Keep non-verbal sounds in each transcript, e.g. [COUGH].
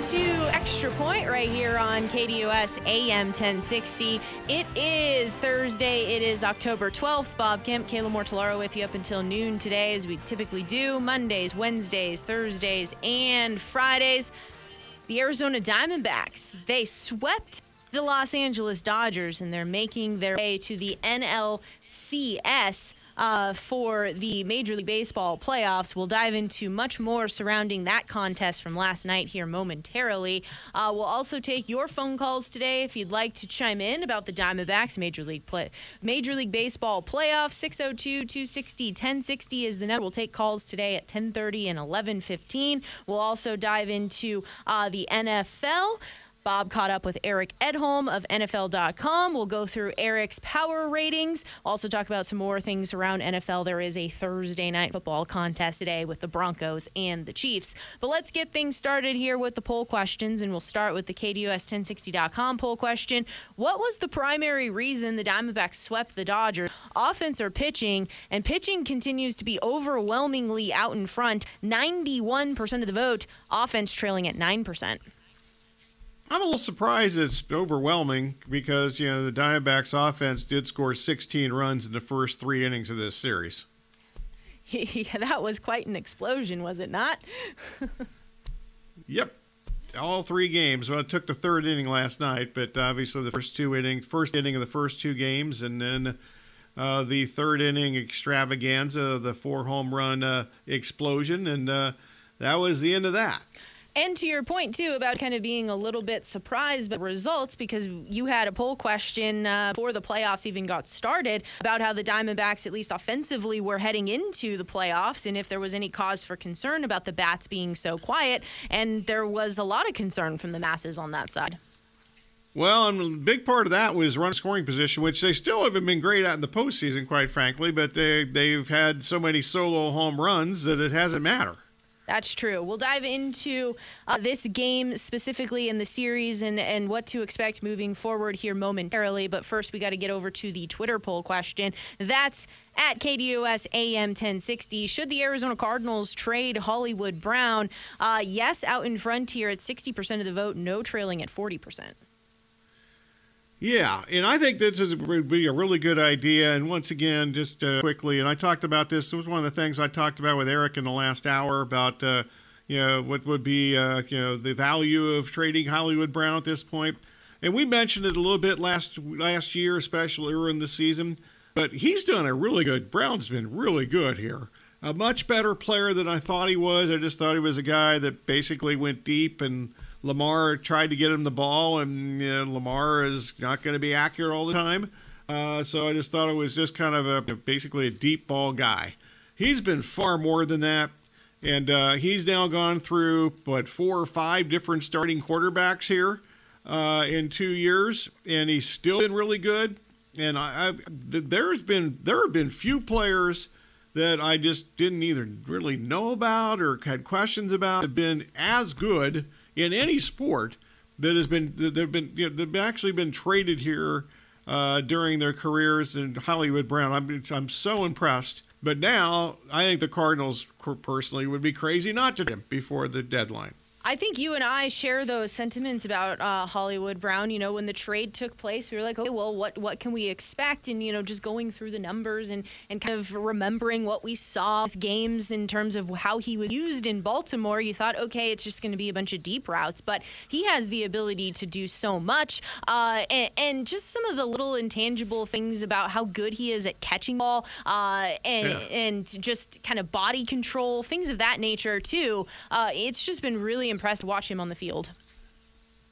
Into Extra Point right here on KDUS AM 1060. It is Thursday. It is October 12th. Bob Kemp, Kayla Mortellaro with you up until noon today, as we typically do Mondays, Wednesdays, Thursdays, and Fridays. The Arizona Diamondbacks, they swept the Los Angeles Dodgers, and they're making their way to the NLCS uh, for the Major League Baseball playoffs. We'll dive into much more surrounding that contest from last night here momentarily. Uh, we'll also take your phone calls today if you'd like to chime in about the Diamondbacks Major League play, Major League Baseball playoffs. 602-260-1060 is the number. We'll take calls today at 10:30 and 11:15. We'll also dive into uh, the NFL. Bob caught up with Eric Edholm of NFL.com. We'll go through Eric's power ratings. Also, talk about some more things around NFL. There is a Thursday night football contest today with the Broncos and the Chiefs. But let's get things started here with the poll questions, and we'll start with the KDUS1060.com poll question. What was the primary reason the Diamondbacks swept the Dodgers? Offense or pitching? And pitching continues to be overwhelmingly out in front 91% of the vote, offense trailing at 9%. I'm a little surprised it's overwhelming because, you know, the Diamondbacks offense did score 16 runs in the first three innings of this series. [LAUGHS] yeah, that was quite an explosion, was it not? [LAUGHS] yep. All three games. Well, it took the third inning last night, but obviously the first two innings, first inning of the first two games, and then uh, the third inning extravaganza, the four home run uh, explosion, and uh, that was the end of that. And to your point too about kind of being a little bit surprised by the results because you had a poll question uh, before the playoffs even got started about how the Diamondbacks, at least offensively, were heading into the playoffs and if there was any cause for concern about the bats being so quiet. And there was a lot of concern from the masses on that side. Well, and a big part of that was run scoring position, which they still haven't been great at in the postseason, quite frankly. But they they've had so many solo home runs that it hasn't mattered. That's true. We'll dive into uh, this game specifically in the series and, and what to expect moving forward here momentarily. But first, we got to get over to the Twitter poll question. That's at KDUS AM 1060. Should the Arizona Cardinals trade Hollywood Brown? Uh, yes, out in front here at 60% of the vote, no trailing at 40%. Yeah, and I think this is would be a really good idea. And once again, just uh, quickly, and I talked about this. It was one of the things I talked about with Eric in the last hour about uh, you know what would be uh, you know the value of trading Hollywood Brown at this point. And we mentioned it a little bit last last year, especially early in the season. But he's done a really good. Brown's been really good here. A much better player than I thought he was. I just thought he was a guy that basically went deep and Lamar tried to get him the ball, and you know, Lamar is not going to be accurate all the time. Uh, so I just thought it was just kind of a basically a deep ball guy. He's been far more than that, and uh, he's now gone through what four or five different starting quarterbacks here uh, in two years, and he's still been really good. And I, I, there's been there have been few players that I just didn't either really know about or had questions about have been as good in any sport that has been that have been you know, they've actually been traded here uh, during their careers in Hollywood Brown. I'm I'm so impressed. But now I think the Cardinals personally would be crazy not to him before the deadline. I think you and I share those sentiments about uh, Hollywood Brown. You know, when the trade took place, we were like, okay, well, what what can we expect? And you know, just going through the numbers and and kind of remembering what we saw with games in terms of how he was used in Baltimore, you thought, okay, it's just going to be a bunch of deep routes, but he has the ability to do so much, uh, and, and, just some of the little intangible things about how good he is at catching ball, uh, and yeah. and just kind of body control, things of that nature too. Uh, it's just been really impressed to watch him on the field.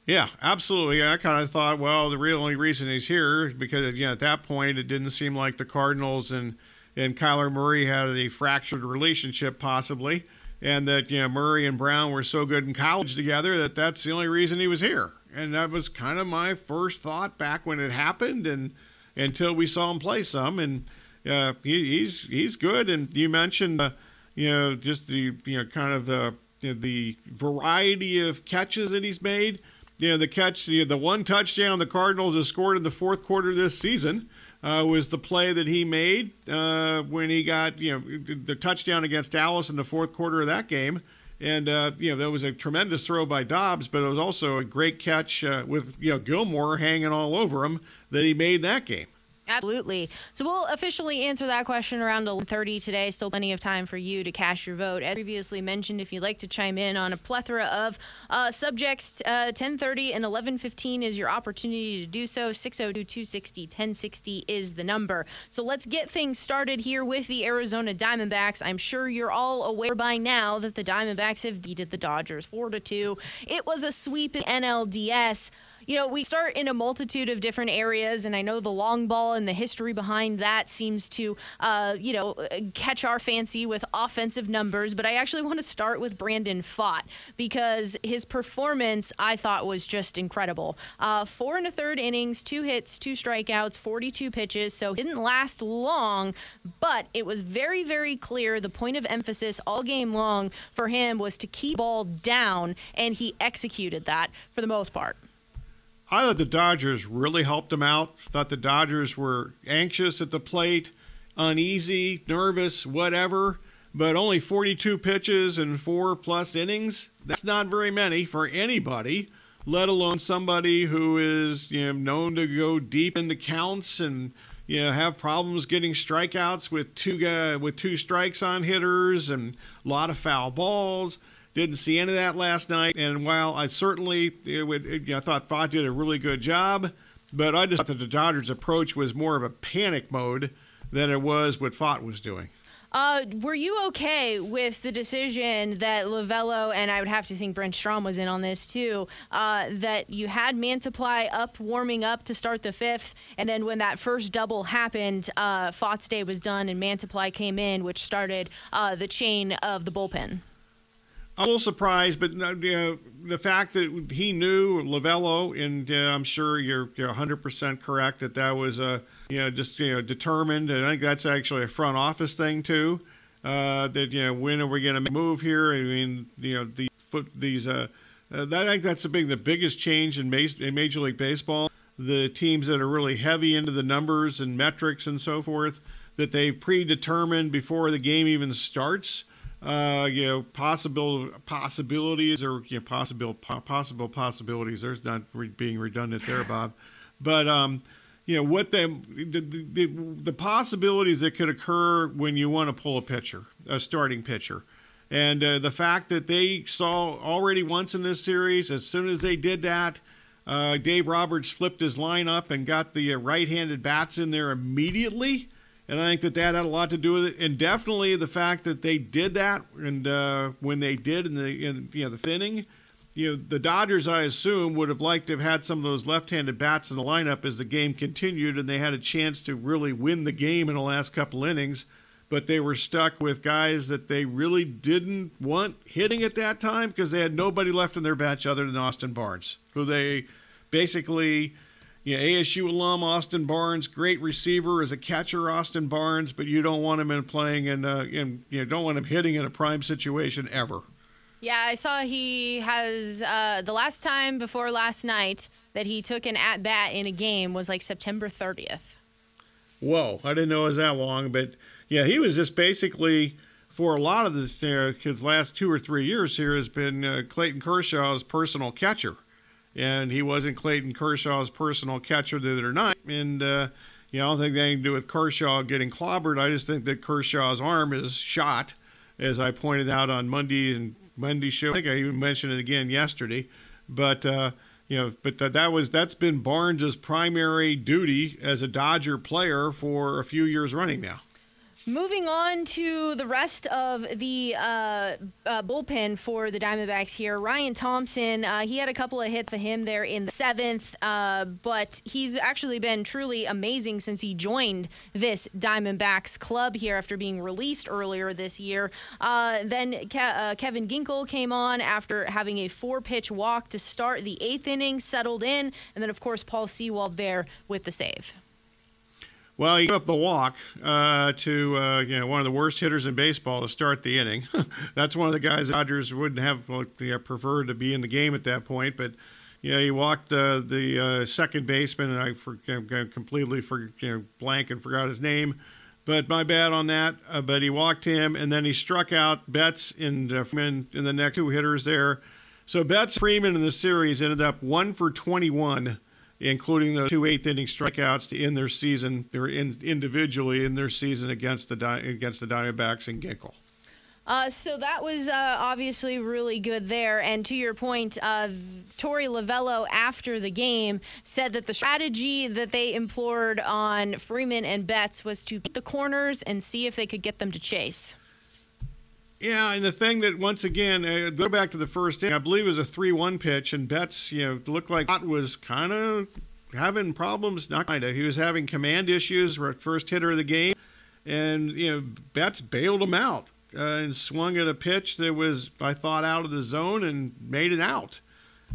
Yeah, absolutely. I kind of thought, well, the real only reason he's here because you know, at that point it didn't seem like the Cardinals and and Kyler Murray had a fractured relationship, possibly. and that you know Murray and Brown were so good in college together that that's the only reason he was here. And that was kind of my first thought back when it happened, and until we saw him play some, and uh, he, he's he's good. And you mentioned, uh, you know, just the you know kind of the the variety of catches that he's made. You know, the catch, you know, the one touchdown the Cardinals have scored in the fourth quarter this season uh, was the play that he made uh, when he got, you know, the touchdown against Dallas in the fourth quarter of that game. And, uh, you know, that was a tremendous throw by Dobbs, but it was also a great catch uh, with, you know, Gilmore hanging all over him that he made that game. Absolutely. So we'll officially answer that question around 11:30 today. Still plenty of time for you to cast your vote. As previously mentioned, if you'd like to chime in on a plethora of uh, subjects, uh, 10:30 and 11:15 is your opportunity to do so. 602-260-1060 is the number. So let's get things started here with the Arizona Diamondbacks. I'm sure you're all aware by now that the Diamondbacks have defeated the Dodgers 4 to 2. It was a sweep in NLDS you know, we start in a multitude of different areas, and I know the long ball and the history behind that seems to, uh, you know, catch our fancy with offensive numbers. But I actually want to start with Brandon Pfaadt because his performance I thought was just incredible. Uh, four and a third innings, two hits, two strikeouts, 42 pitches, so didn't last long, but it was very, very clear the point of emphasis all game long for him was to keep ball down, and he executed that for the most part. I thought the Dodgers really helped him out. Thought the Dodgers were anxious at the plate, uneasy, nervous, whatever. But only 42 pitches and four plus innings. That's not very many for anybody, let alone somebody who is you know, known to go deep into counts and you know have problems getting strikeouts with two with two strikes on hitters and a lot of foul balls. Didn't see any of that last night. And while I certainly would, you know, I thought Pfaadt did a really good job, but I just thought that the Dodgers' approach was more of a panic mode than it was what Pfaadt was doing. Uh, were you okay with the decision that Lovullo and I would have to think Brent Strom was in on this too? Uh, that you had Mantiply up, warming up to start the fifth, and then when that first double happened, uh, Pfaadt's day was done and Mantiply came in, which started uh, the chain of the bullpen. I'm a little surprised, but uh, the fact that he knew Lovullo, and uh, I'm sure you're, you're 100% correct that that was a you know just you know determined, and I think that's actually a front office thing too. Uh, that you know when are we going to move here? I mean, you know the foot these. Uh, uh, I think that's the big the biggest change in, in Major League Baseball. The teams that are really heavy into the numbers and metrics and so forth that they predetermined before the game even starts uh, you know, possible possibilities or you know, possible possible possibilities. There's not re- being redundant there, [LAUGHS] Bob, but um, you know what the, the the, the possibilities that could occur when you want to pull a pitcher, a starting pitcher. And uh, the fact that they saw already once in this series, as soon as they did that, uh, Dave Roberts flipped his lineup and got the uh, right-handed bats in there immediately and I think that that had a lot to do with it, and definitely the fact that they did that, and uh, when they did in the in, you know the thinning, you know the Dodgers, I assume, would have liked to have had some of those left-handed bats in the lineup as the game continued, and they had a chance to really win the game in the last couple innings, but they were stuck with guys that they really didn't want hitting at that time because they had nobody left in their batch other than Austin Barnes, who they basically you know, ASU alum Austin Barnes, great receiver as a catcher, Austin Barnes, but you don't want him in playing and uh, in you know, don't want him hitting in a prime situation ever. Yeah, I saw he has uh, the last time before last night that he took an at bat in a game was like September 30th. Whoa, I didn't know it was that long, but yeah, he was just basically for a lot of this, uh, his last two or three years here has been uh, Clayton Kershaw's personal catcher and he wasn't Clayton Kershaw's personal catcher the other night. And uh, you know, I don't think anything to do with Kershaw getting clobbered. I just think that Kershaw's arm is shot, as I pointed out on Monday and Monday show. I think I even mentioned it again yesterday. But uh, you know, but that, that was that's been Barnes's primary duty as a Dodger player for a few years running now. Moving on to the rest of the uh, uh, bullpen for the Diamondbacks here. Ryan Thompson, uh, he had a couple of hits for him there in the seventh, uh, but he's actually been truly amazing since he joined this Diamondbacks club here after being released earlier this year. Uh, then Ke- uh, Kevin Ginkel came on after having a four pitch walk to start the eighth inning, settled in, and then, of course, Paul Sewald there with the save. Well, he gave up the walk uh, to uh, you know one of the worst hitters in baseball to start the inning. [LAUGHS] That's one of the guys the Dodgers wouldn't have you know, preferred to be in the game at that point. But you know, he walked uh, the uh, second baseman, and I for, completely for, you know, blank and forgot his name. But my bad on that. Uh, but he walked him, and then he struck out Betts and Freeman in the next two hitters there. So Betts Freeman in the series ended up one for 21 including the two eighth inning strikeouts to end their season. They were in, individually in their season against the against the Diamondbacks and Ginkel. Uh, so that was uh, obviously really good there. And to your point, uh, Torey Lovullo after the game said that the strategy that they implored on Freeman and Betts was to beat the corners and see if they could get them to chase. Yeah, and the thing that once again, uh, go back to the first inning. I believe it was a three-one pitch, and Betts, you know, looked like was kind of having problems. Not kind of. He was having command issues. First hitter of the game, and you know, Betts bailed him out uh, and swung at a pitch that was, I thought, out of the zone and made it out.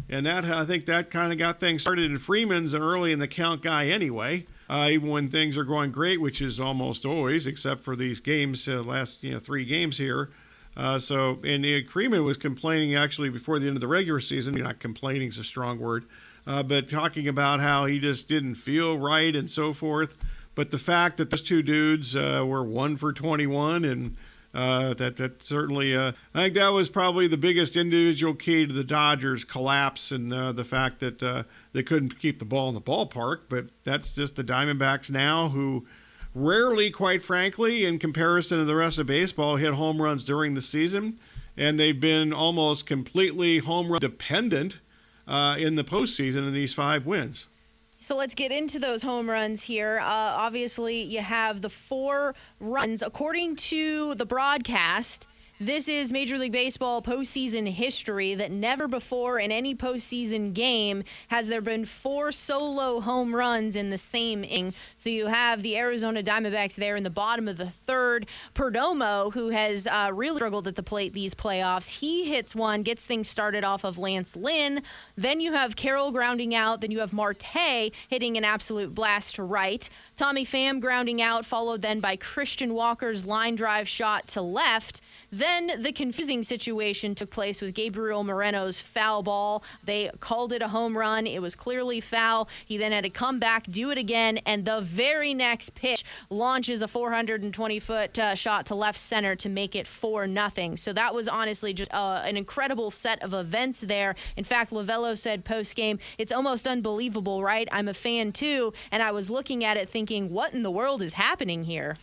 And that I think that kind of got things started. And Freeman's an early in the count guy anyway. Uh, even when things are going great, which is almost always, except for these games, uh, last you know three games here. Uh, so, and Freeman was complaining actually before the end of the regular season. Not complaining is a strong word, uh, but talking about how he just didn't feel right and so forth. But the fact that those two dudes uh, were one for 21 and uh, that that certainly uh, I think that was probably the biggest individual key to the Dodgers collapse and uh, the fact that uh, they couldn't keep the ball in the ballpark. But that's just the Diamondbacks now who rarely, quite frankly, in comparison to the rest of baseball, hit home runs during the season, and they've been almost completely home run dependent uh, in the postseason in these five wins. So let's get into those home runs here. Uh, obviously, you have the four runs. According to the broadcast, this is Major League Baseball postseason history that never before in any postseason game has there been four solo home runs in the same inning. So you have the Arizona Diamondbacks there in the bottom of the third. Perdomo, who has uh, really struggled at the plate these playoffs, he hits one, gets things started off of Lance Lynn. Then you have Carroll grounding out. Then you have Marte hitting an absolute blast to right. Tommy Pham grounding out, followed then by Christian Walker's line drive shot to left. Then the confusing situation took place with Gabriel Moreno's foul ball. They called it a home run. It was clearly foul. He then had to come back, do it again, and the very next pitch launches a 420 foot uh, shot to left center to make it 4 nothing. So that was honestly just uh, an incredible set of events there. In fact, Lovullo said post game, it's almost unbelievable, right? I'm a fan too, and I was looking at it thinking, thinking, what in the world is happening here?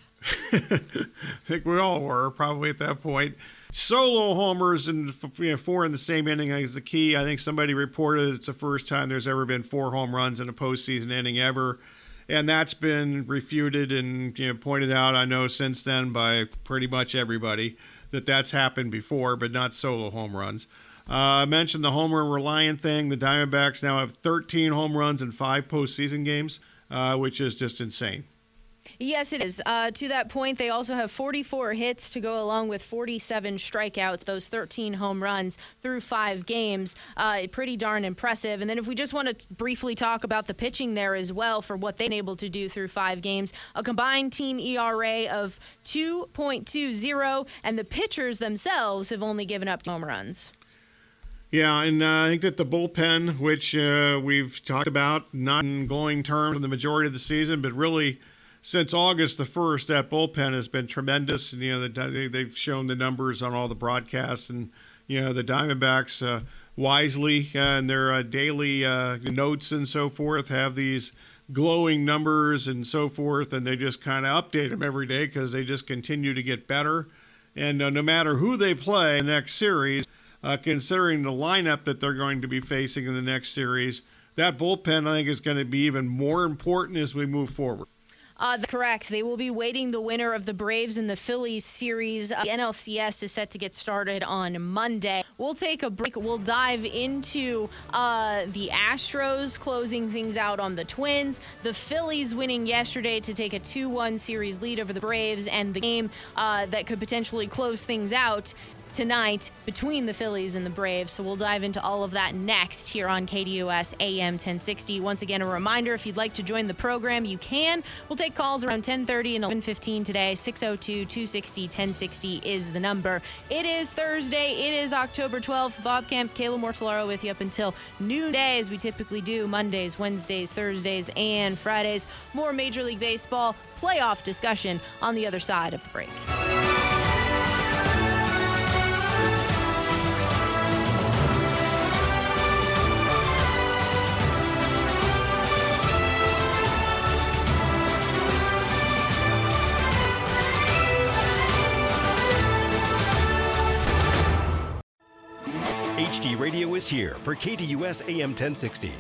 I [LAUGHS] think we all were probably at that point. Solo homers and you know, four in the same inning is the key. I think somebody reported it's the first time there's ever been four home runs in a postseason inning ever, and that's been refuted and you know pointed out. I know since then by pretty much everybody that that's happened before, but not solo home runs. Uh, I mentioned the homer reliant thing. The Diamondbacks now have 13 home runs in five postseason games uh, which is just insane. Yes, it is. Uh, to that point, they also have 44 hits to go along with 47 strikeouts, those 13 home runs through five games. Uh, pretty darn impressive. And then, if we just want to briefly talk about the pitching there as well for what they've been able to do through five games, a combined team ERA of 2.20, and the pitchers themselves have only given up home runs. Yeah, and uh, I think that the bullpen, which uh, we've talked about, not in glowing terms in the majority of the season, but really since August the first, that bullpen has been tremendous. And, you know, the, they've shown the numbers on all the broadcasts, and you know the Diamondbacks uh, wisely uh, in their uh, daily uh, notes and so forth have these glowing numbers and so forth, and they just kind of update them every day because they just continue to get better. And no matter who they play in the next series uh, considering the lineup that they're going to be facing in the next series. That bullpen, I think, is going to be even more important as we move forward. Uh, correct. They will be waiting the winner of the Braves and the Phillies series. Uh, the NLCS is set to get started on Monday. We'll take a break. We'll dive into uh, the Astros closing things out on the Twins, the Phillies winning yesterday to take a 2 1 series lead over the Braves, and the game uh, that could potentially close things out tonight between the Phillies and the Braves. So we'll dive into all of that next here on KDUS AM 1060. Once again, a reminder if you'd like to join the program, you can. We'll take calls around 1030 and 1115 today. 602 260 1060 is the number. It is Thursday. It is October 12th. Bob Kemp, Kayla Mortellaro with you up until noonday, as we typically do Mondays, Wednesdays, Thursdays, and Fridays. More Major League Baseball playoff discussion on the other side of the break. Radio is here for KDUS AM 1060.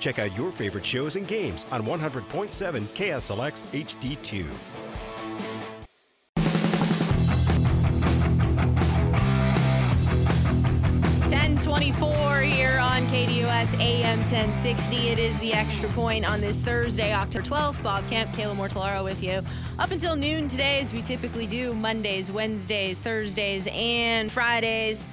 Check out your favorite shows and games on 100.7 KSLX HD2. 1024 here on KDUS AM 1060. It is the extra point on this Thursday, October 12th. Bob Kemp, Kayla Mortellaro with you. Up until noon today, as we typically do Mondays, Wednesdays, Thursdays, and Fridays.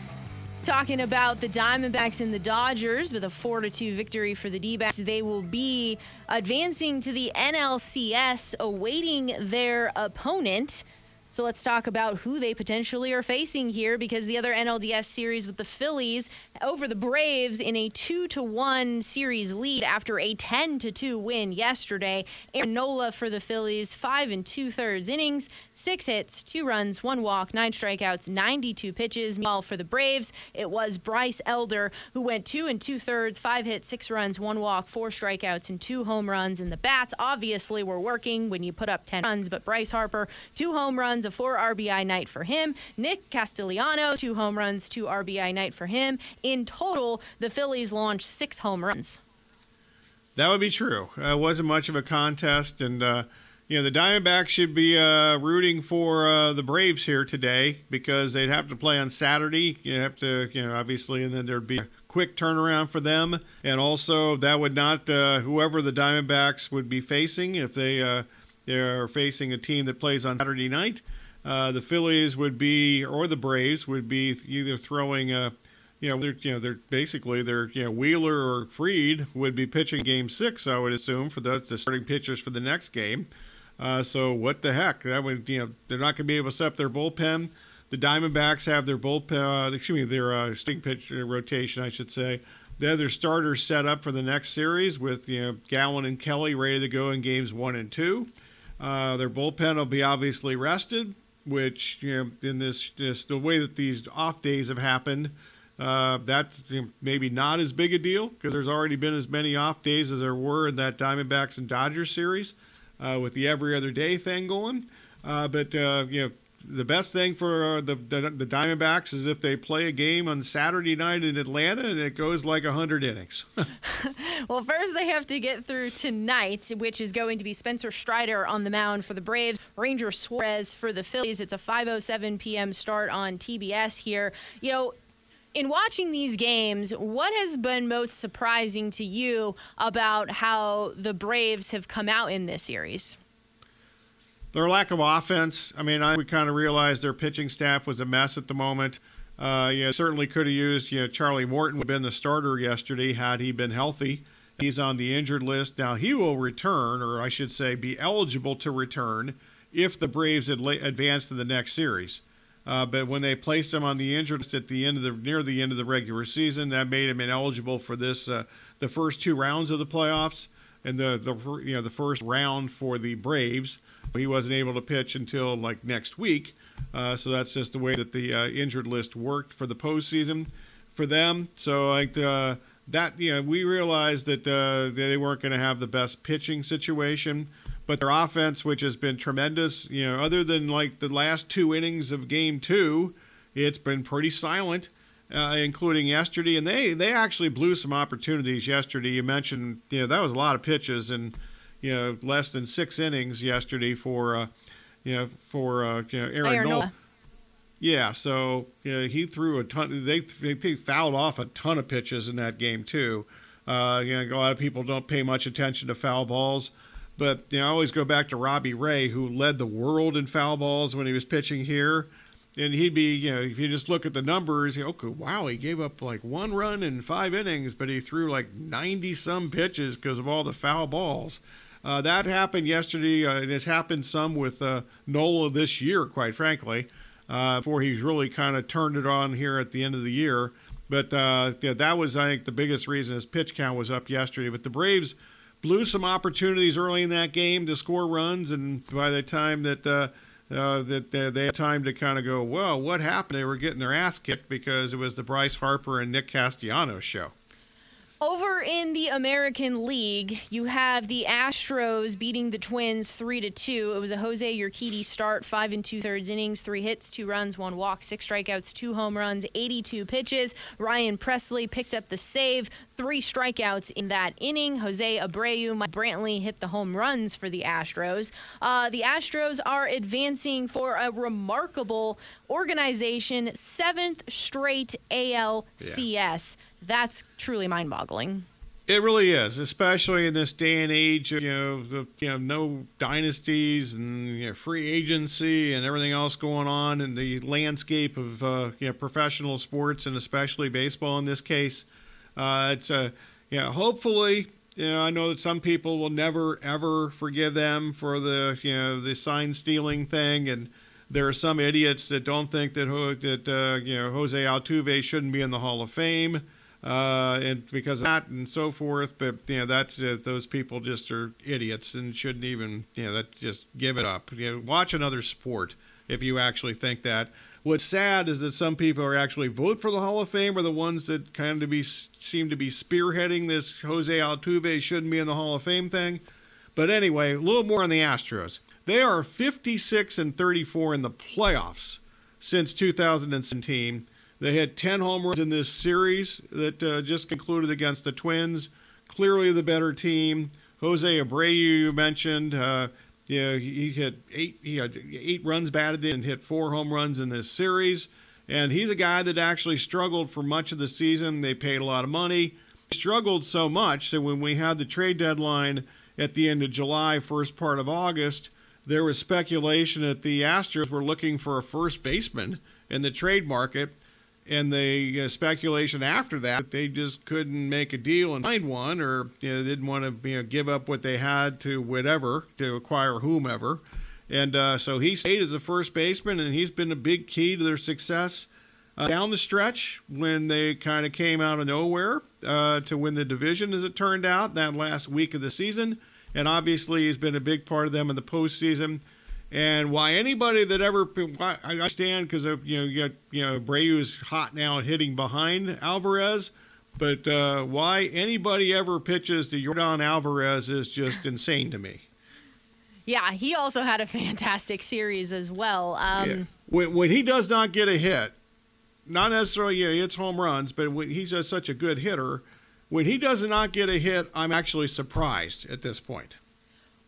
Talking about the Diamondbacks and the Dodgers with a 4 2 victory for the D backs. They will be advancing to the NLCS, awaiting their opponent. So let's talk about who they potentially are facing here because the other NLDS series with the Phillies over the Braves in a 2 to 1 series lead after a 10 to 2 win yesterday. Aaron Nola for the Phillies, 5 and 2 thirds innings, 6 hits, 2 runs, 1 walk, 9 strikeouts, 92 pitches. Meanwhile, for the Braves, it was Bryce Elder who went 2 and 2 thirds, 5 hits, 6 runs, 1 walk, 4 strikeouts, and 2 home runs. And the bats obviously were working when you put up 10 runs, but Bryce Harper, 2 home runs, a 4 RBI night for him. Nick Castellano, 2 home runs, 2 RBI night for him. In total, the Phillies launched 6 home runs. That would be true. Uh, it wasn't much of a contest, and uh, you know the Diamondbacks should be uh, rooting for uh, the Braves here today because they'd have to play on Saturday. You have to, you know, obviously, and then there'd be a quick turnaround for them, and also that would not uh, whoever the Diamondbacks would be facing if they uh, they're facing a team that plays on Saturday night. the Phillies would be, or the Braves would be either throwing a you know, they're you know they're basically they're you know Wheeler or Fried would be pitching Game Six, I would assume, for the, the starting pitchers for the next game. Uh, so what the heck? That would you know they're not going to be able to set up their bullpen. The Diamondbacks have their bullpen, uh, excuse me, their uh, starting pitch rotation, I should say. They have their starters set up for the next series with you know Gallen and Kelly ready to go in games one and two. Uh, their bullpen will be obviously rested, which you know in this just the way that these off days have happened. Uh, that's maybe not as big a deal because there's already been as many off days as there were in that Diamondbacks and Dodgers series uh, with the every other day thing going. Uh, but uh, you know, the best thing for the, the, the Diamondbacks is if they play a game on Saturday night in Atlanta and it goes like hundred innings. [LAUGHS] well, first they have to get through tonight, which is going to be Spencer Strider on the mound for the Braves, Ranger Suarez for the Phillies. It's a 5:07 p.m. start on TBS here. You know in watching these games, what has been most surprising to you about how the Braves have come out in this series? Their lack of offense. I mean, I we kind of realized their pitching staff was a mess at the moment. Uh, you know, certainly could have used. You know, Charlie Morton would have been the starter yesterday had he been healthy. He's on the injured list now. He will return, or I should say, be eligible to return if the Braves advance to the next series. Uh, but when they placed him on the injured list at the end of the near the end of the regular season, that made him ineligible for this uh, the first two rounds of the playoffs and the the you know the first round for the Braves. He wasn't able to pitch until like next week, uh, so that's just the way that the uh, injured list worked for the postseason for them. So like uh, that, you know, we realized that uh, they weren't going to have the best pitching situation but their offense, which has been tremendous, you know, other than like the last two innings of game two, it's been pretty silent, uh, including yesterday. And they, they actually blew some opportunities yesterday. You mentioned, you know, that was a lot of pitches. And, you know less than six innings yesterday for uh, you know for uh, you know Aaron, Aaron Nola. Nola. Yeah, so you know, he threw a ton. They they fouled off a ton of pitches in that game too. Uh, you know, a lot of people don't pay much attention to foul balls, but you know, I always go back to Robbie Ray, who led the world in foul balls when he was pitching here. And he'd be, you know, if you just look at the numbers, you know, okay, wow, he gave up like one run in five innings, but he threw like 90 some pitches because of all the foul balls. Uh, that happened yesterday, uh, and it's happened some with uh, Nola this year, quite frankly, uh, before he's really kind of turned it on here at the end of the year. But uh, yeah, that was, I think, the biggest reason his pitch count was up yesterday. But the Braves blew some opportunities early in that game to score runs, and by the time that uh, uh, that uh, they had time to kind of go, well, what happened? They were getting their ass kicked because it was the Bryce Harper and Nick Castellanos show. Over in the American League, you have the Astros beating the Twins three to two. It was a Jose Urquidy start, five and two thirds innings, three hits, two runs, one walk, six strikeouts, two home runs, 82 pitches. Ryan Pressly picked up the save, three strikeouts in that inning. Jose Abreu, Mike Brantley hit the home runs for the Astros. Uh, the Astros are advancing for a remarkable organization, seventh straight ALCS. That's truly mind-boggling. It really is, especially in this day and age. You know, the, you know, no dynasties and you know, free agency and everything else going on in the landscape of uh, you know professional sports and especially baseball in this case. Uh, it's a you know, hopefully. You know, I know that some people will never ever forgive them for the you know the sign stealing thing, and there are some idiots that don't think that that uh, you know Jose Altuve shouldn't be in the Hall of Fame uh, and because of that and so forth. But you know, that's uh, those people just are idiots and shouldn't even you know that just give it up. You know, watch another sport if you actually think that. What's sad is that some people are actually vote for the Hall of Fame are the ones that kind of be seem to be spearheading this Jose Altuve shouldn't be in the Hall of Fame thing. But anyway, a little more on the Astros. They are 56 and 34 in the playoffs since 2017. They had 10 home runs in this series that uh, just concluded against the Twins. Clearly the better team. Jose Abreu, you mentioned, uh, know, he hit eight. He had eight runs batted in and hit four home runs in this series. And he's a guy that actually struggled for much of the season. They paid a lot of money. He struggled so much that when we had the trade deadline at the end of July, first part of August, there was speculation that the Astros were looking for a first baseman in the trade market and the uh, speculation after that they just couldn't make a deal and find one or you know, didn't want to you know, give up what they had to whatever to acquire whomever. And uh, so he stayed as a first baseman and he's been a big key to their success uh, down the stretch when they kind of came out of nowhere uh, to win the division as it turned out that last week of the season. And obviously he's been a big part of them in the postseason and why anybody that ever I understand because you know you got you know Breu's hot now hitting behind Alvarez, but uh, why anybody ever pitches to Yordan Alvarez is just [LAUGHS] insane to me. Yeah, he also had a fantastic series as well. Um, yeah. when, when he does not get a hit, not necessarily you know, he hits home runs, but when he's a, such a good hitter, when he does not get a hit, I'm actually surprised at this point.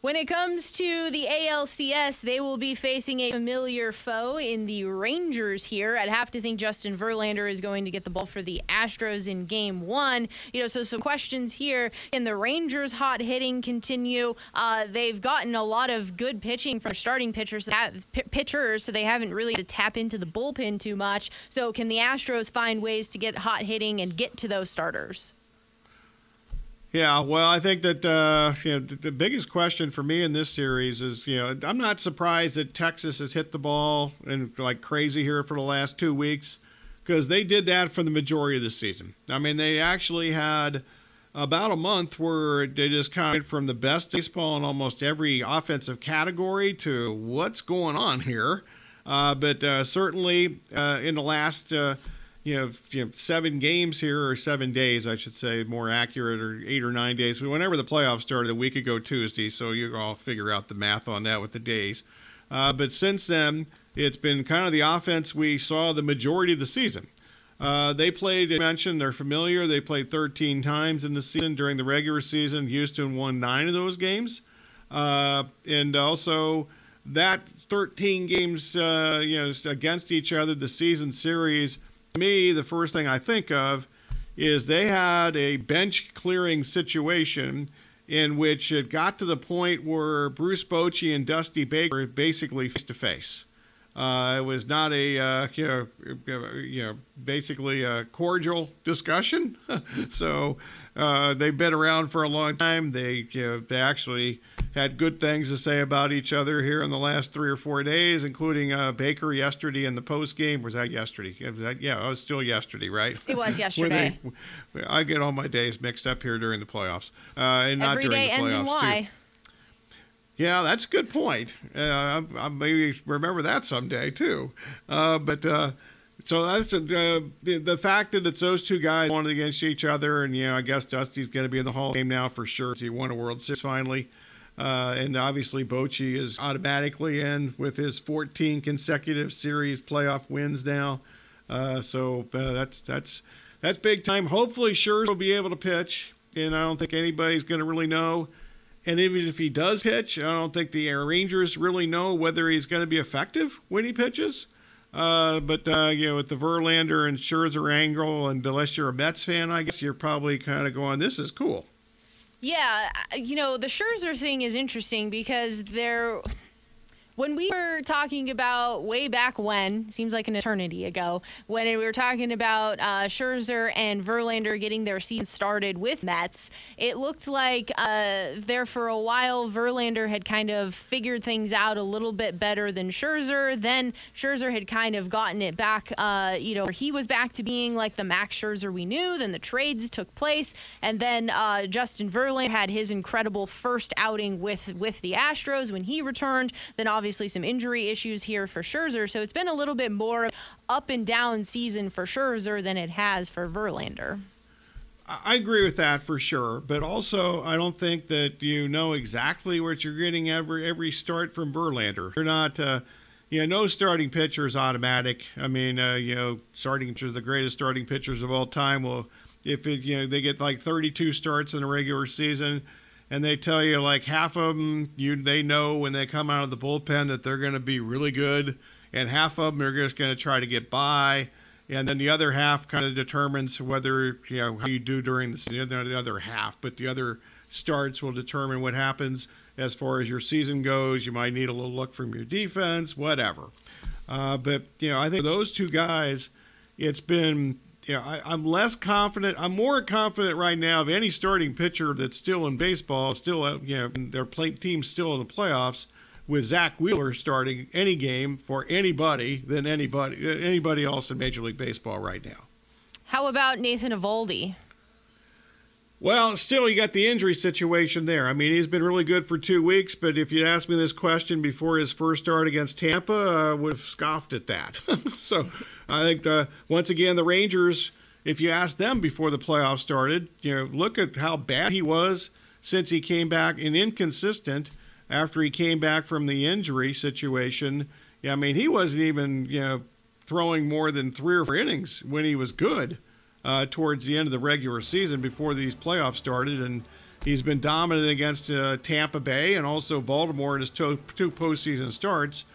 When it comes to the ALCS, they will be facing a familiar foe in the Rangers here. I'd have to think Justin Verlander is going to get the ball for the Astros in game one. You know, so some questions here. Can the Rangers' hot hitting continue? Uh, they've gotten a lot of good pitching from starting pitchers, pitchers, so they haven't really to tap into the bullpen too much. So can the Astros find ways to get hot hitting and get to those starters? Yeah, well, I think that uh, you know the, biggest question for me in this series is you know I'm not surprised that Texas has hit the ball and like crazy here for the last two weeks because they did that for the majority of the season. I mean, they actually had about a month where they just kind of from the best baseball in almost every offensive category to what's going on here. Uh, but uh, certainly uh, in the last uh, you know, you know, seven games here or seven days, I should say, more accurate, or eight or nine days. Whenever the playoffs started, a week ago Tuesday, so you all figure out the math on that with the days. Uh, but since then, it's been kind of the offense we saw the majority of the season. Uh, they played, I mentioned, they're familiar. They played 13 times in the season during the regular season. Houston won nine of those games. uh, and also that 13 games, uh, you know, against each other, the season series. To me, the first thing I think of is they had a bench clearing situation in which it got to the point where Bruce Bochy and Dusty Baker basically face to face. Uh, it was not a uh, you, know, you know basically a cordial discussion. [LAUGHS] so uh, they've been around for a long time. They you know, they actually had good things to say about each other here in the last three or four days, including uh, Baker yesterday in the post game. Was that yesterday? Was that, yeah, it was still yesterday, right? It was [LAUGHS] yesterday. they, [LAUGHS] I get all my days mixed up here during the playoffs, uh, and Every not during day the ends playoffs too. Yeah, that's a good point. Uh, I, I maybe remember that someday too. Uh, but uh, so that's a, uh, the, the fact that it's those two guys going against each other, and you know, I guess Dusty's going to be in the Hall of Fame now for sure. He won a World Series finally. Uh, and obviously, Bochy is automatically in with his 14 consecutive series playoff wins now. Uh, so that's that's that's big time. Hopefully, Scherzer will be able to pitch, and I don't think anybody's going to really know and even if he does pitch, I don't think the Rangers really know whether he's going to be effective when he pitches. Uh, but uh, you know, with the Verlander and Scherzer angle, and unless you're a Mets fan, I guess you're probably kind of going, "This is cool." Yeah, you know, the Scherzer thing is interesting because they're when we were talking about way back when, seems like an eternity ago, when we were talking about uh, Scherzer and Verlander getting their season started with Mets, it looked like uh, there for a while Verlander had kind of figured things out a little bit better than Scherzer. Then Scherzer had kind of gotten it back, uh, you know, he was back to being like the Max Scherzer we knew. Then the trades took place, and then uh, Justin Verlander had his incredible first outing with with the Astros when he returned. Then obviously obviously some injury issues here for Scherzer. So it's been a little bit more up and down season for Scherzer than it has for Verlander. I agree with that for sure, but also I don't think that you know exactly what you're getting every every start from Verlander. You're not, uh, you know, no starting pitcher is automatic. I mean, uh, you know, starting pitchers, the greatest starting pitchers of all time will, if it, you know, they get like 32 starts in a regular season, and they tell you like half of them you they know when they come out of the bullpen that they're going to be really good and half of them are just going to try to get by. And then the other half kind of determines whether you know how you do during the, the other half but the other starts will determine what happens as far as your season goes. You might need a little look from your defense whatever. Uh, but you know i think those two guys it's been know, I, am less confident. I'm more confident right now of any starting pitcher that's still in baseball, still, uh, you know, their play, team's still in the playoffs, with Zack Wheeler starting any game for anybody than anybody anybody else in Major League Baseball right now. How about Nathan Eovaldi? Well, still, you got the injury situation there. I mean, he's been really good for two weeks, but if you'd asked me this question before his first start against Tampa, I would have scoffed at that. [LAUGHS] so I think, once again, the Rangers, if you asked them before the playoffs started, you know, look at how bad he was since he came back and inconsistent after he came back from the injury situation. Yeah, I mean, he wasn't even, you know, throwing more than three or four innings when he was good uh, towards the end of the regular season before these playoffs started, and he's been dominant against uh, Tampa Bay and also Baltimore in his two, two postseason starts.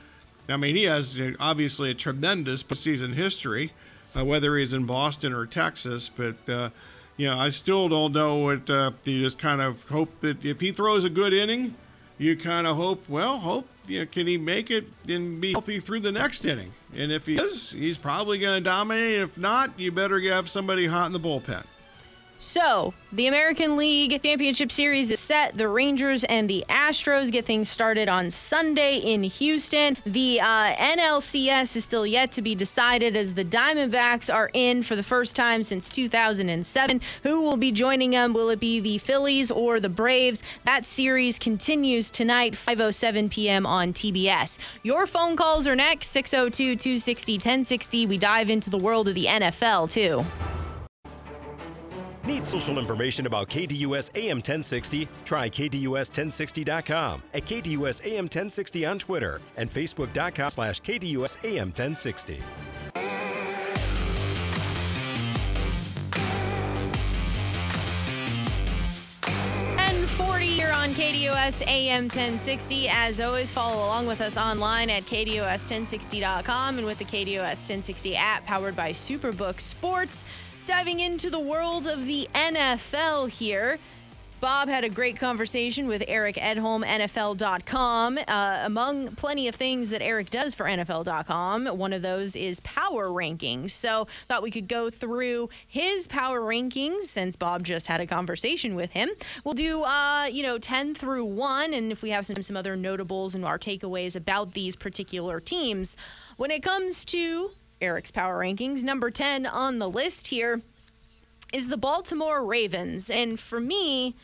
I mean, he has obviously a tremendous postseason history, uh, whether he's in Boston or Texas. But uh, you know, I still don't know what uh, you just kind of hope that if he throws a good inning, you kind of hope, well, hope you know, can he make it and be healthy through the next inning? And if he is, he's probably going to dominate. If not, you better have somebody hot in the bullpen. So, the American League Championship Series is set. The Rangers and the Astros get things started on Sunday in Houston. The uh, NLCS is still yet to be decided as the Diamondbacks are in for the first time since 2007. Who will be joining them? Will it be the Phillies or the Braves? That series continues tonight, 5:07 p.m. on TBS. Your phone calls are next, 602 260 1060. We dive into the world of the NFL too. Need social information about KDUS AM 1060? Try KDUS1060.com, at KDUS AM 1060 on Twitter, and Facebook.com slash KDUS AM 1060. KDUS AM 1060. As always, follow along with us online at KDUS1060.com and with the KDUS 1060 app powered by Superbook Sports. Diving into the world of the NFL here. Bob had a great conversation with Eric Edholm, NFL.com. Uh, among plenty of things that Eric does for NFL.com, one of those is power rankings. So, thought we could go through his power rankings since Bob just had a conversation with him. We'll do, uh, you know, 10 through 1, and if we have some, some other notables and our takeaways about these particular teams. When it comes to Eric's power rankings, number 10 on the list here is the Baltimore Ravens. And for me,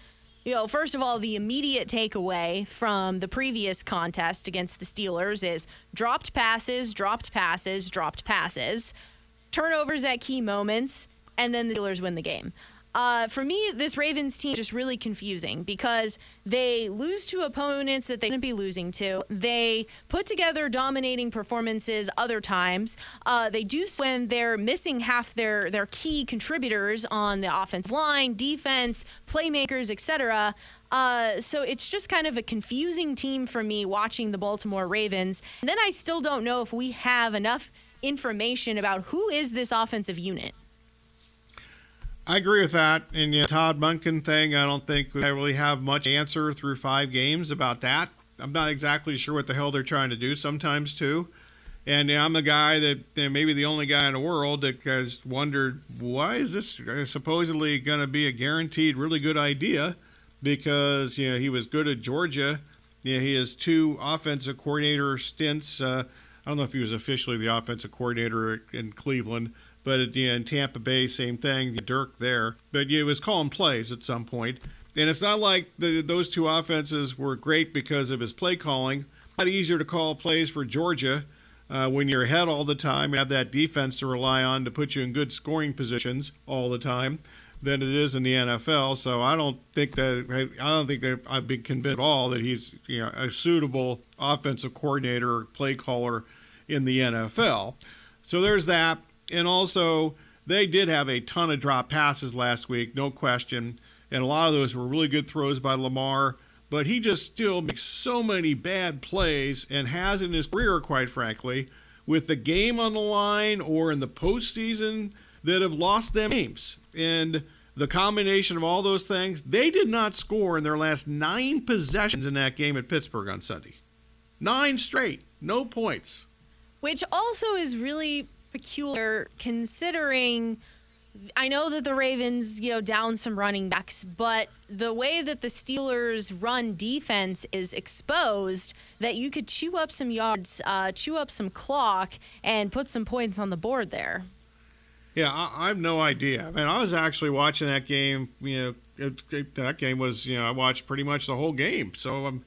you know, first of all, the immediate takeaway from the previous contest against the Steelers is dropped passes, dropped passes, dropped passes, turnovers at key moments, and then the Steelers win the game. Uh, for me, this Ravens team is just really confusing because they lose to opponents that they shouldn't be losing to. They put together dominating performances other times. Uh, they do when they're missing half their their key contributors on the offensive line, defense, playmakers, etc. Uh, so it's just kind of a confusing team for me watching the Baltimore Ravens. And then I still don't know if we have enough information about who is this offensive unit. I agree with that. And you know, Todd Monken thing, I don't think I really have much answer through five games about that. I'm not exactly sure what the hell they're trying to do sometimes too. And you know, I'm the guy that you know, maybe the only guy in the world that has wondered why is this supposedly going to be a guaranteed really good idea? Because you know he was good at Georgia. You know, he has two offensive coordinator stints. Uh, I don't know if he was officially the offensive coordinator in Cleveland but know, in Tampa Bay, same thing. Dirk there, but he was calling plays at some point. And it's not like the, those two offenses were great because of his play calling. A lot easier to call plays for Georgia uh, when you're ahead all the time. You have that defense to rely on to put you in good scoring positions all the time than it is in the NFL. So I don't think that I don't think that I've been convinced at all that he's you know a suitable offensive coordinator or play caller in the NFL. So there's that and also they did have a ton of drop passes last week, no question, and a lot of those were really good throws by Lamar. But he just still makes so many bad plays and has in his career, quite frankly, with the game on the line or in the postseason that have lost them games. And the combination of all those things, they did not score in their last nine possessions in that game at Pittsburgh on Sunday. Nine straight, no points. Which also is really peculiar considering I know that the Ravens, you know, down some running backs, but the way that the Steelers' run defense is exposed, that you could chew up some yards, uh, chew up some clock, and put some points on the board there. Yeah, I, I, have no idea. I mean, I was actually watching that game. You know, it, it, that game was, you know, I watched pretty much the whole game. So I'm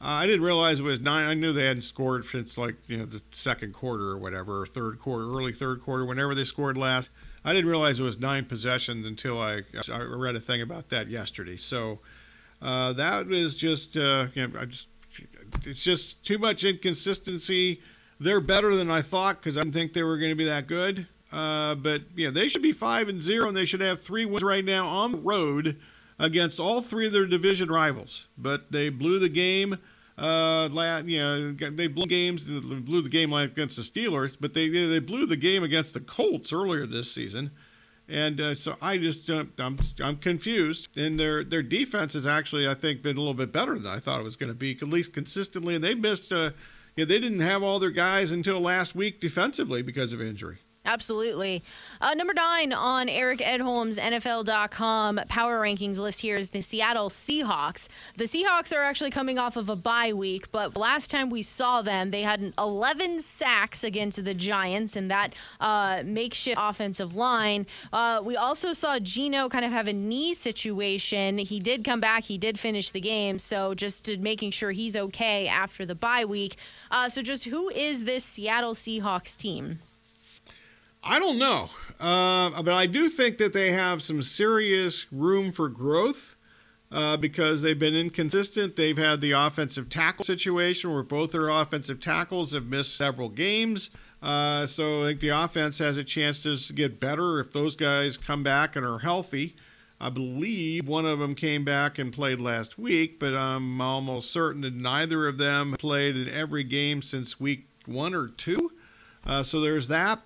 uh, I didn't realize it was nine. I knew they hadn't scored since like you know the second quarter or whatever, or third quarter, early third quarter, whenever they scored last. I didn't realize it was nine possessions until I, I read a thing about that yesterday. So uh, that was just uh, you know I just it's just too much inconsistency. They're better than I thought because I didn't think they were going to be that good. Uh, but yeah, they should be five and zero, and they should have three wins right now on the road against all three of their division rivals, but they blew the game. Uh, you know, they blew games, blew the game against the Steelers, but they they blew the game against the Colts earlier this season, and uh, so I just uh, I'm I'm confused. And their their defense has actually I think been a little bit better than I thought it was going to be, at least consistently. And they missed, uh, know, they didn't have all their guys until last week defensively because of injury. Absolutely. Uh, number nine on Eric Edholm's NFL.com power rankings list here is the Seattle Seahawks. The Seahawks are actually coming off of a bye week, but last time we saw them, they had 11 sacks against the Giants and that uh, makeshift offensive line. Uh, we also saw Geno kind of have a knee situation. He did come back, he did finish the game, so just making sure he's okay after the bye week. Uh, so, just who is this Seattle Seahawks team? I don't know, uh, but I do think that they have some serious room for growth uh, because they've been inconsistent. They've had the offensive tackle situation where both their offensive tackles have missed several games. Uh, so I think the offense has a chance to get better if those guys come back and are healthy. I believe one of them came back and played last week, but I'm almost certain that neither of them played in every game since week one or two. Uh, so there's that.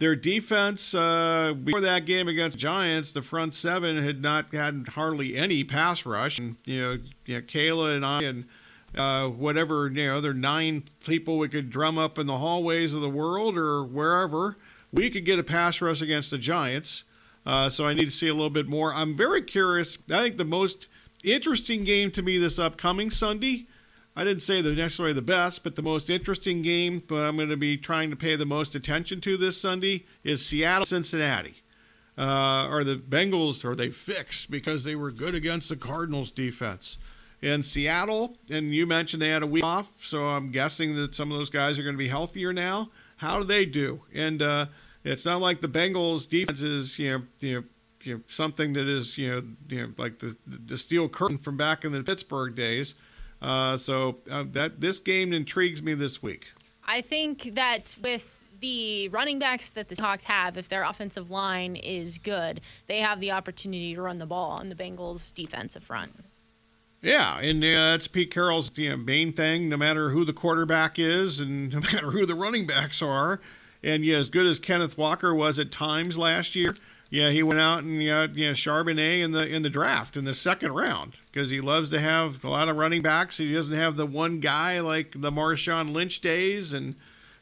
Their defense uh, before that game against Giants, the front seven had not had hardly any pass rush. And you know, you know Kayla and I and uh, whatever you know, other nine people we could drum up in the hallways of the world or wherever, we could get a pass rush against the Giants. Uh, so I need to see a little bit more. I'm very curious. I think the most interesting game to me this upcoming Sunday I didn't say the necessarily the best, but the most interesting game but I'm going to be trying to pay the most attention to this Sunday is Seattle Cincinnati. Uh, are the Bengals are they fixed because they were good against the Cardinals defense? In Seattle, and you mentioned they had a week off, so I'm guessing that some of those guys are going to be healthier now. How do they do? And uh, it's not like the Bengals defense is you know you know, you know something that is you know you know like the the steel curtain from back in the Pittsburgh days. Uh, so uh, that this game intrigues me this week. I think that with the running backs that the Hawks have, if their offensive line is good, they have the opportunity to run the ball on the Bengals' defensive front. Yeah, and uh, that's Pete Carroll's you know, main thing. No matter who the quarterback is, and [LAUGHS] no matter who the running backs are, and yeah, as good as Kenneth Walker was at times last year, yeah, he went out and got you know Charbonnet in the in the draft in the second round because he loves to have a lot of running backs. He doesn't have the one guy like the Marshawn Lynch days and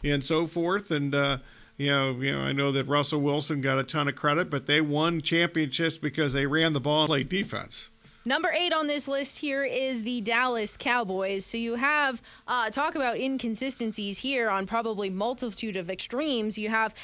and so forth. And uh, you know, you know, I know that Russell Wilson got a ton of credit, but they won championships because they ran the ball and played defense. Number eight on this list here is the Dallas Cowboys. So you have uh, talk about inconsistencies here on probably multitude of extremes. You have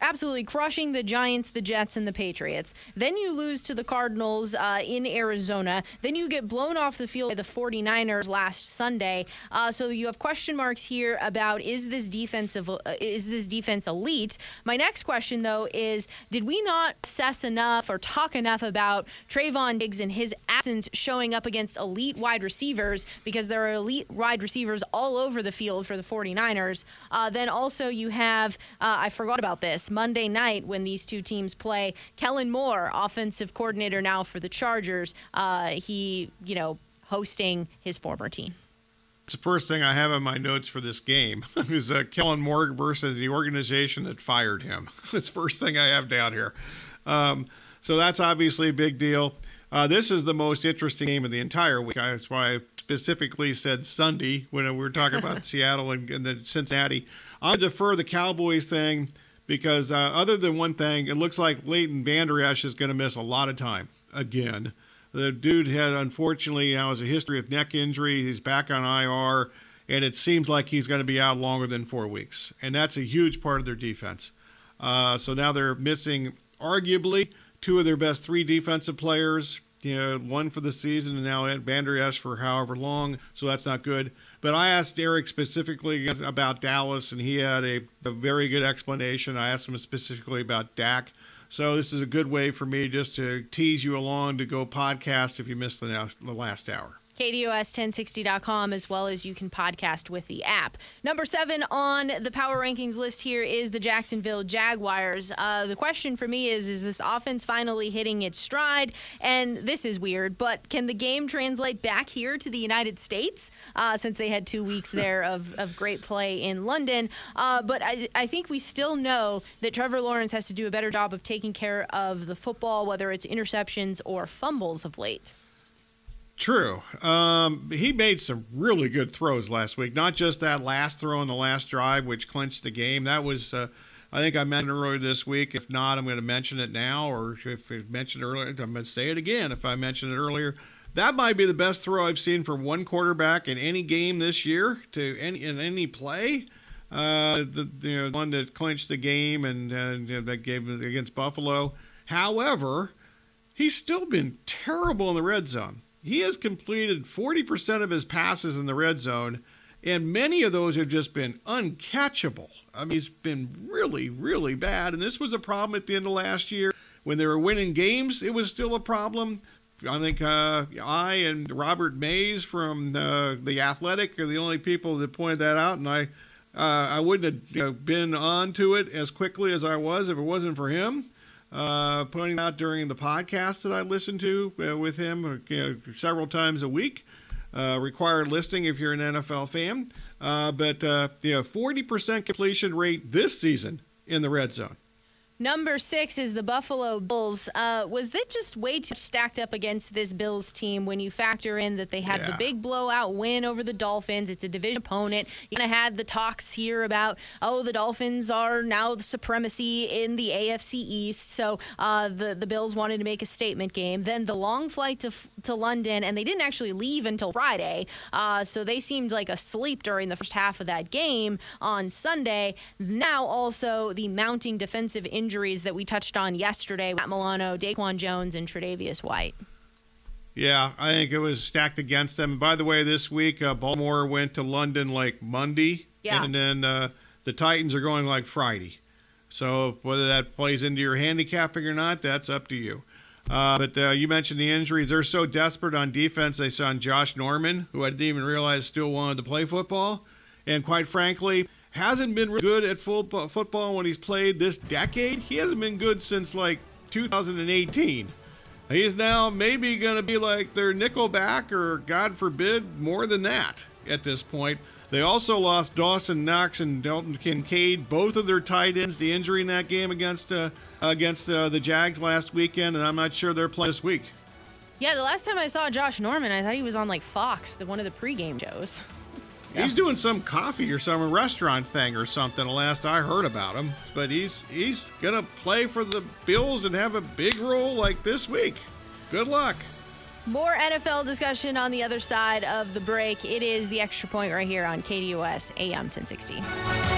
absolutely crushing the Giants, the Jets, and the Patriots. Then you lose to the Cardinals uh, in Arizona. Then you get blown off the field by the 49ers last Sunday. Uh, so you have question marks here about is this defensive uh, is this defense elite? My next question though is did we not assess enough or talk enough about Trevon Diggs and his absence showing up against elite wide receivers because there are elite wide receivers all over the field for the 49ers? Uh, then also you have uh, I forgot about this this Monday night when these two teams play. Kellen Moore, offensive coordinator now for the Chargers, uh, he, you know, hosting his former team. It's the first thing I have in my notes for this game [LAUGHS] is uh, Kellen Moore versus the organization that fired him. [LAUGHS] it's the first thing I have down here. Um, so that's obviously a big deal. Uh, this is the most interesting game of the entire week. That's why I specifically said Sunday when we were talking about [LAUGHS] Seattle and, and the Cincinnati. I'll defer the Cowboys thing because uh, other than one thing, it looks like Leighton Vander Esch is going to miss a lot of time again. The dude had unfortunately now has a history of neck injury. He's back on IR, and it seems like he's going to be out longer than four weeks, and that's a huge part of their defense. Uh, so now they're missing arguably two of their best three defensive players. You know, one for the season, and now Vander Esch for however long. So that's not good. But I asked Eric specifically about Dallas, and he had a, a very good explanation. I asked him specifically about Dak. So this is a good way for me just to tease you along to go podcast if you missed the, the last hour. KDUS1060.com, as well as you can podcast with the app. Number seven on the power rankings list here is the Jacksonville Jaguars. Uh, the question for me is Is this offense finally hitting its stride? And this is weird, but can the game translate back here to the United States uh, since they had two weeks [LAUGHS] there of, of great play in London? Uh, but I, I think we still know that Trevor Lawrence has to do a better job of taking care of the football, whether it's interceptions or fumbles of late. True. Um, he made some really good throws last week. Not just that last throw in the last drive, which clinched the game. That was, uh, I think I mentioned earlier this week. If not, I'm going to mention it now, or if I mentioned earlier, I'm going to say it again. If I mentioned it earlier, that might be the best throw I've seen from one quarterback in any game this year to any in any play. Uh, the you know, one that clinched the game and, and you know, that gave against Buffalo. However, he's still been terrible in the red zone. He has completed 40% of his passes in the red zone, and many of those have just been uncatchable. I mean, he's been really, really bad. And this was a problem at the end of last year. When they were winning games, it was still a problem. I think uh, I and Robert Mays from uh, the Athletic are the only people that pointed that out, and I, uh, I wouldn't have you know, been on to it as quickly as I was if it wasn't for him. Uh, pointing out during the podcast that I listened to uh, with him uh, you know, several times a week. Uh, required listing if you're an NFL fan. Uh, but uh, you know, 40% completion rate this season in the red zone. Number six is the Buffalo Bills. Uh, was that just way too stacked up against this Bills team when you factor in that they had Yeah. the big blowout win over the Dolphins? It's a division opponent. You kind of had the talks here about, oh, the Dolphins are now the supremacy in the AFC East. So uh, the, the Bills wanted to make a statement game. Then the long flight to, to London, and they didn't actually leave until Friday. Uh, so they seemed like asleep during the first half of that game on Sunday. Now also the mounting defensive injuries that we touched on yesterday. Matt Milano, DaQuan Jones, and Tre'Davious White. Yeah, I think it was stacked against them. And by the way, this week uh, Baltimore went to London like Monday, Yeah. and then uh, the Titans are going like Friday. So whether that plays into your handicapping or not, that's up to you. Uh, but uh, you mentioned the injuries. They're so desperate on defense. They signed Josh Norman, who I didn't even realize still wanted to play football, and quite frankly, hasn't been good at full football when he's played this decade. He hasn't been good since like 2018. He's now maybe going to be like their nickelback or, God forbid, more than that at this point. They also lost Dawson Knox and Dalton Kincaid, both of their tight ends. The injury in that game against uh, against uh, the Jags last weekend, and I'm not sure they're playing this week. Yeah, the last time I saw Josh Norman, I thought he was on like Fox, the one of the pregame shows. He's doing some coffee or some restaurant thing or something. The last I heard about him, but he's he's gonna play for the Bills and have a big role like this week. Good luck. More NFL discussion on the other side of the break. It is the extra point right here on KDUS AM 1060.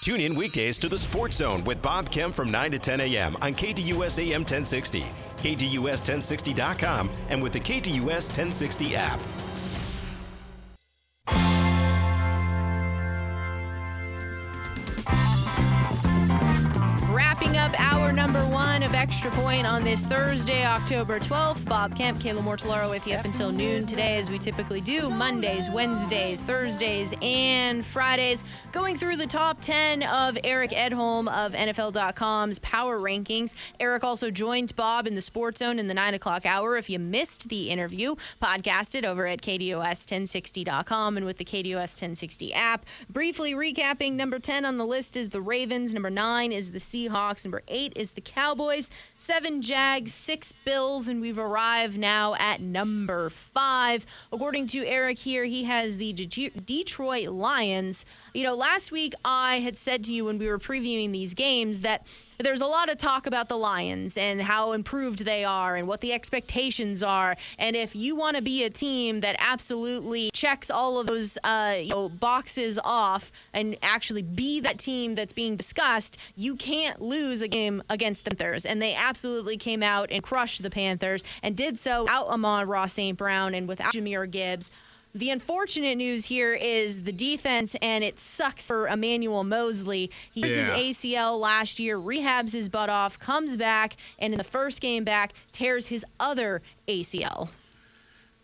Tune in weekdays to the Sports Zone with Bob Kemp from 9 to 10 a.m. on KDUS AM 1060, KDUS1060.com, and with the KDUS 1060 app. Extra Point on this Thursday, October 12th. Bob Kemp, Kayla Mortellaro with you up until noon today, as we typically do Mondays, Wednesdays, Thursdays, and Fridays. Going through the top 10 of Eric Edholm of NFL.com's power rankings. Eric also joined Bob in the Sports Zone in the 9 o'clock hour. If you missed the interview, podcast it over at KDUS1060.com and with the KDUS 1060 app. Briefly recapping number 10 on the list is the Ravens, number 9 is the Seahawks, number 8 is the Cowboys, 7 Jags, 6 Bills, and we've arrived now at number 5. According to Eric here, he has the De- Detroit Lions. You know, last week I had said to you when we were previewing these games that there's a lot of talk about the Lions and how improved they are and what the expectations are. And if you want to be a team that absolutely checks all of those uh, you know, boxes off and actually be that team that's being discussed, you can't lose a game against the Panthers. And they absolutely came out and crushed the Panthers and did so without Amon-Ra St. Brown and without Jahmyr Gibbs. The unfortunate news here is the defense, and it sucks for Emmanuel Moseley. He used Yeah. his ACL last year, rehabs his butt off, comes back, and in the first game back, tears his other ACL.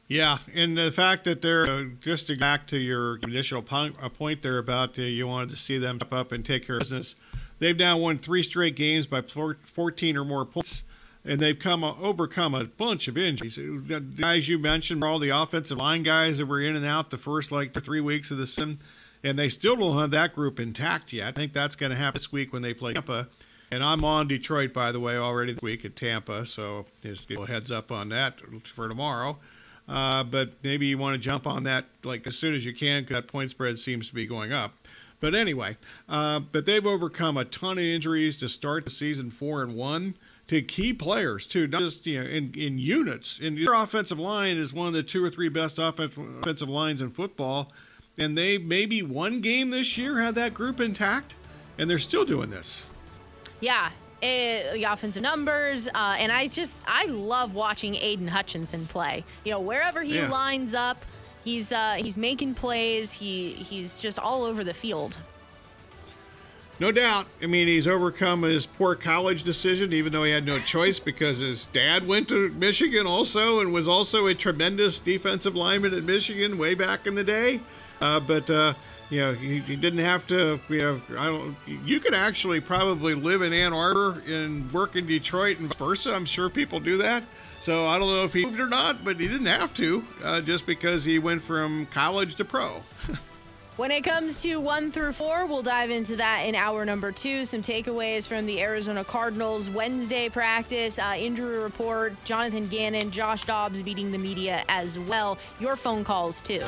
Yeah, and the fact that they're uh, just to go back to your initial point, uh, point there about uh, you wanted to see them step up and take care of business. They've now won three straight games by four- 14 or more points, and they've come overcome a bunch of injuries. Uh, The guys you mentioned were all the offensive line guys that were in and out the first like three weeks of the season, and they still don't have that group intact yet. I think that's going to happen this week when they play Tampa. And I'm on Detroit, by the way, already this week at Tampa, so just give a heads up on that for tomorrow. Uh, but maybe you want to jump on that like as soon as you can because that point spread seems to be going up. But anyway, uh, but they've overcome a ton of injuries to start the season four and one to key players too, not just you know in, in units. And their offensive line is one of the two or three best offensive offensive lines in football, and they maybe one game this year had that group intact, and they're still doing this. Yeah, eh, the offensive numbers, uh, and I just I love watching Aidan Hutchinson play. You know, wherever he Yeah. lines up, he's uh, he's making plays. He he's just all over the field. No doubt. I mean, he's overcome his poor college decision, even though he had no choice because his dad went to Michigan also and was also a tremendous defensive lineman at Michigan way back in the day. Uh, but uh, you know, he, he, didn't have to. You know, I don't. You could actually probably live in Ann Arbor and work in Detroit and vice versa. I'm sure people do that. So I don't know if he moved or not, but he didn't have to, uh, just because he went from college to pro. [LAUGHS] When it comes to one through four, we'll dive into that in hour number two. Some takeaways from the Arizona Cardinals Wednesday practice, uh, injury report, Jonathan Gannon, Josh Dobbs beating the media as well. Your phone calls too.